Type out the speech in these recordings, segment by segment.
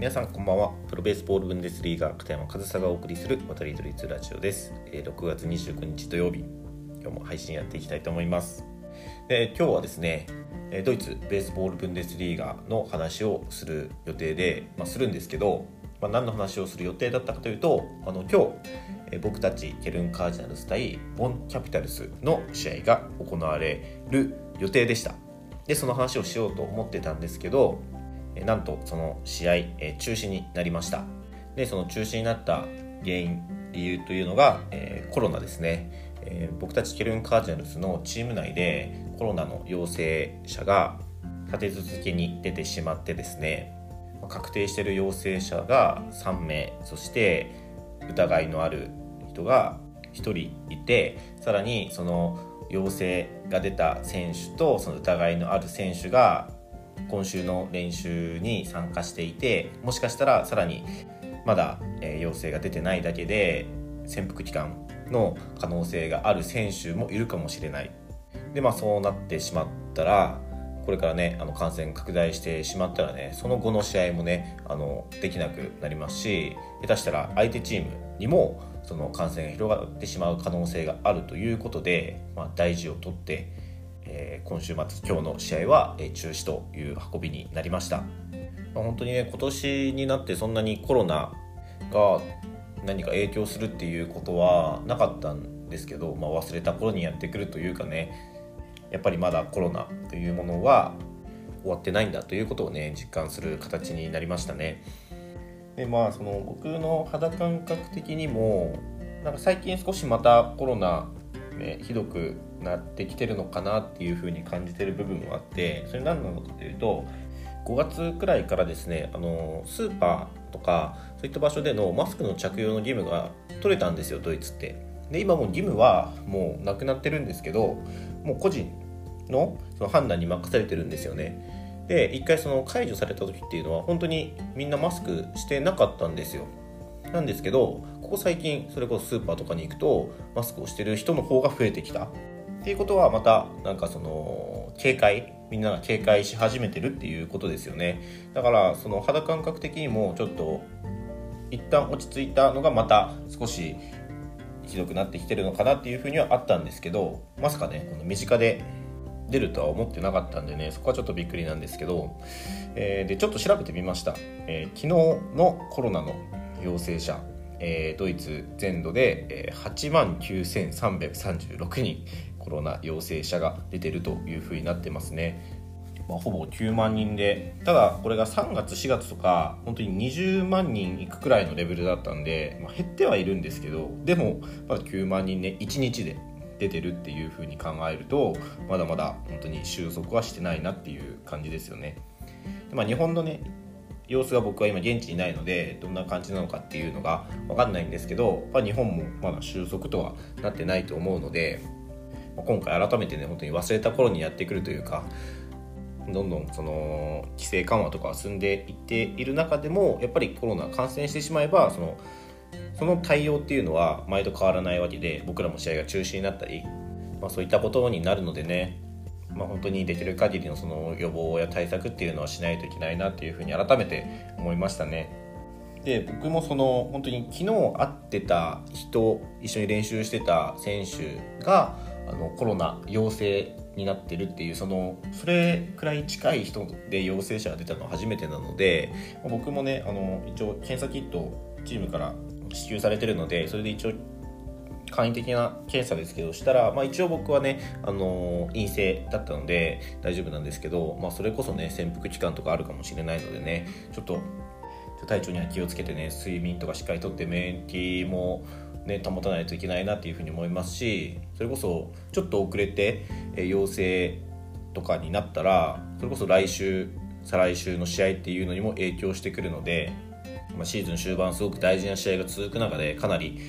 皆さんこんばんは。プロベースボールブンデスリーガー片山和沙がお送りする渡り鳥ツラジオです。6月29日土曜日。今日も配信やっていきたいと思います。で今日はですねドイツベースボールブンデスリーガーの話をする予定で、まあ、するんですけど、まあ、何の話をする予定だったかというとあの今日僕たちケルンカージナルス対ボンキャピタルスの試合が行われる予定でした。でその話をしようと思ってたんですけどなんとその試合中止になりました。でその中止になった原因理由というのが、え、コロナですね、え、僕たちケルンカージナルスのチーム内でコロナの陽性者が立て続けに出てしまってですね確定している陽性者が3名そして疑いのある人が1人いてさらにその陽性が出た選手とその疑いのある選手が今週の練習に参加していてもしかしたらさらにまだ、えー、陽性が出てないだけで潜伏期間の可能性がある選手もいるかもしれない。でまあそうなってしまったらこれからねあの感染拡大してしまったらねその後の試合もねあのできなくなりますし下手したら相手チームにもその感染が広がってしまう可能性があるということで、まあ、大事をとって、えー、今週末今日の試合は、えー、中止という運びになりました、まあ、本当にね今年になってそんなにコロナが何か影響するっていうことはなかったんですけど、まあ、忘れた頃にやってくるというかねやっぱりまだコロナというものは終わってないんだということをね実感する形になりましたね。でまあその僕の肌感覚的にもなんか最近少しまたコロナ、ね、ひどくなってきてるのかなっていうふうに感じてる部分もあってそれ何なのかというと5月くらいからですねあのスーパーとかそういった場所でのマスクの着用の義務が取れたんですよドイツって。で今もう義務はもうなくなってるんですけどもう個人のその判断に任されてるんですよね。で一回その解除された時っていうのは本当にみんなマスクしてなかったんですよ。なんですけどここ最近それこそスーパーとかに行くとマスクをしてる人の方が増えてきた。っていうことはまたなんかその警戒みんなが警戒し始めてるっていうことですよね。だからその肌感覚的にもちょっと一旦落ち着いたのがまた少しひどくなってきてるのかなっていうふうにはあったんですけどまさかねこの身近で出るとは思ってなかったんでねそこはちょっとびっくりなんですけど、えー、でちょっと調べてみました、えー、昨日のコロナの陽性者、えー、ドイツ全土で、8万9336人コロナ陽性者が出てるというふうになってますね。まあ、ほぼ9万人でただこれが3月4月とか本当に20万人いくくらいのレベルだったんで、まあ、減ってはいるんですけどでもまだ9万人ね1日で出てるっていうふうに考えるとまだまだ本当に収束はしてないなっていう感じですよね。まあ、日本のね様子が僕は今現地にいないのでどんな感じなのかっていうのが分かんないんですけど、まあ、日本もまだ収束とはなってないと思うので、まあ、今回改めてね本当に忘れた頃にやってくるというかどんどんその規制緩和とかは進んでいっている中でもやっぱりコロナ感染してしまえばそのその対応っていうのは毎度変わらないわけで僕らも試合が中止になったり、まあ、そういったことになるのでね、まあ、本当にできる限りのその予防や対策っていうのはしないといけないなっていうふうに改めて思いましたね。で僕もその本当に昨日会ってた人一緒に練習してた選手があのコロナ陽性になってるっていうそのそれくらい近い人で陽性者が出たのは初めてなので僕もねあの一応検査キットチームから支給されてるのでそれで一応簡易的な検査ですけどしたら、まあ、一応僕はね、あの陰性だったので大丈夫なんですけど、まあ、それこそね潜伏期間とかあるかもしれないのでねちょっと体調には気をつけてね睡眠とかしっかりとって免疫もね、保たないといけないなっていうふうに思いますしそれこそちょっと遅れて、え陽性とかになったらそれこそ来週再来週の試合っていうのにも影響してくるのでまあ、シーズン終盤すごく大事な試合が続く中でかなり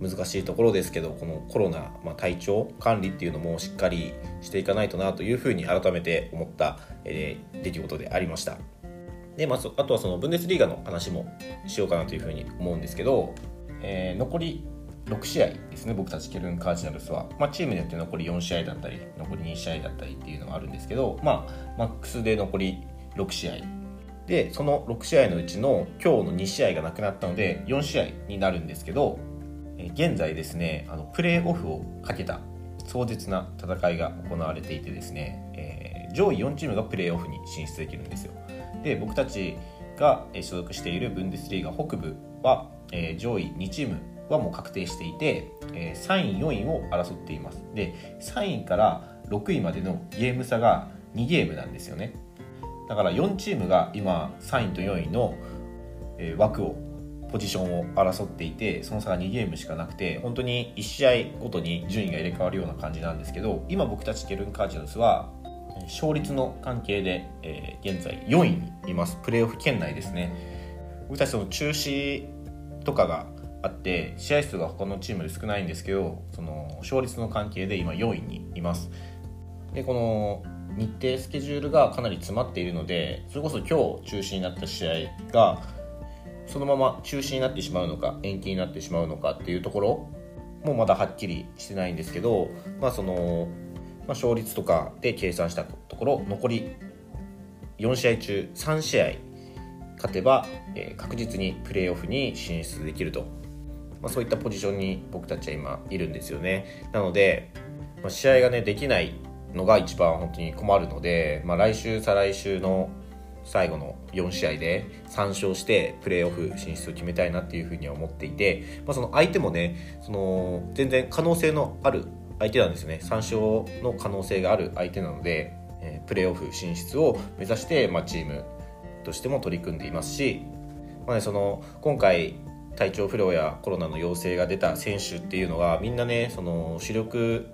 難しいところですけどこのコロナ、まあ、体調管理っていうのもしっかりしていかないとなというふうに改めて思った、えー、出来事でありました。で、まあ、あとはそのブンデスリーガの話もしようかなというふうに思うんですけど、えー、残り6試合ですね僕たちケルン・カージナルスは、まあ、チームによって残り4試合だったり残り2試合だったりっていうのがあるんですけど、まあ、マックスで残り6試合。でその6試合のうちの今日の2試合がなくなったので4試合になるんですけど現在ですねあのプレーオフをかけた壮絶な戦いが行われていてですね、えー、上位4チームがプレーオフに進出できるんですよ。で僕たちが所属しているブンデスリーガ北部は、えー、上位2チームはもう確定していて、えー、3位4位を争っています。で3位から6位までのゲーム差が2ゲームなんですよね。だから4チームが今3位と4位の枠をポジションを争っていてその差が2ゲームしかなくて本当に1試合ごとに順位が入れ替わるような感じなんですけど今僕たちケルン・カージナルスは勝率の関係で、えー、現在4位にいます。プレーオフ圏内ですね。僕たちその中止とかがあって試合数が他のチームで少ないんですけどその勝率の関係で今4位にいます。でこの日程スケジュールがかなり詰まっているのでそれこそ今日中止になった試合がそのまま中止になってしまうのか延期になってしまうのかっていうところもまだはっきりしてないんですけど、まあそのまあ、勝率とかで計算したところ残り4試合中3試合勝てば、えー、確実にプレーオフに進出できると、まあ、そういったポジションに僕たちは今いるんですよね。なので、まあ、試合がねできないのが一番本当に困るので、まあ、来週再来週の最後の4試合で3勝してプレーオフ進出を決めたいなっていうふうには思っていて、まあ、その相手もねその全然可能性のある相手なんですよね。3勝の可能性がある相手なので、えー、プレーオフ進出を目指して、まあ、チームとしても取り組んでいますし、まあね、その今回体調不良やコロナの陽性が出た選手っていうのがみんなねその主力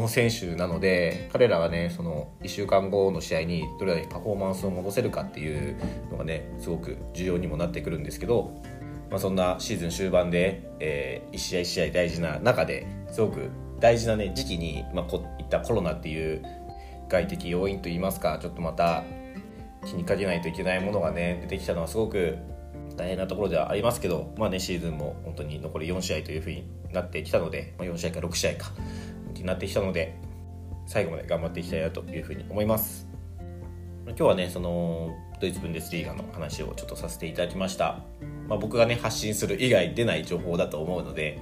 の選手なので彼らがねその1週間後の試合にどれだけパフォーマンスを戻せるかっていうのがねすごく重要にもなってくるんですけど、まあ、そんなシーズン終盤で、えー、1試合1試合大事な中ですごく大事な、ね、時期に、まあ、こういったコロナっていう外的要因といいますかちょっとまた気にかけないといけないものがね出てきたのはすごく大変なところではありますけど、まあね、シーズンも本当に残り4試合というふうになってきたので、まあ、4試合か6試合かになってきたので最後まで頑張っていきたいなというふうに思います。今日はねそのドイツブンデスリーガの話をちょっとさせていただきました、まあ、僕がね発信する以外出ない情報だと思うので、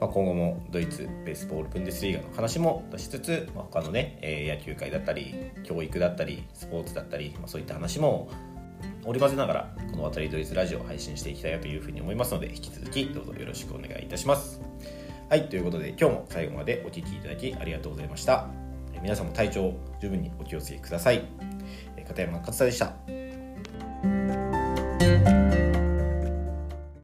まあ、今後もドイツベースボールブンデスリーガの話も出しつつ、まあ、他のね、え野球界だったり教育だったりスポーツだったり、まあ、そういった話も織り交ぜながらこの渡りドイツラジオを配信していきたいなというふうに思いますので引き続きどうぞよろしくお願いいたします。はい、ということで今日も最後までお聴きいただきありがとうございました。皆さんも体調十分にお気をつけください。片山勝田でした。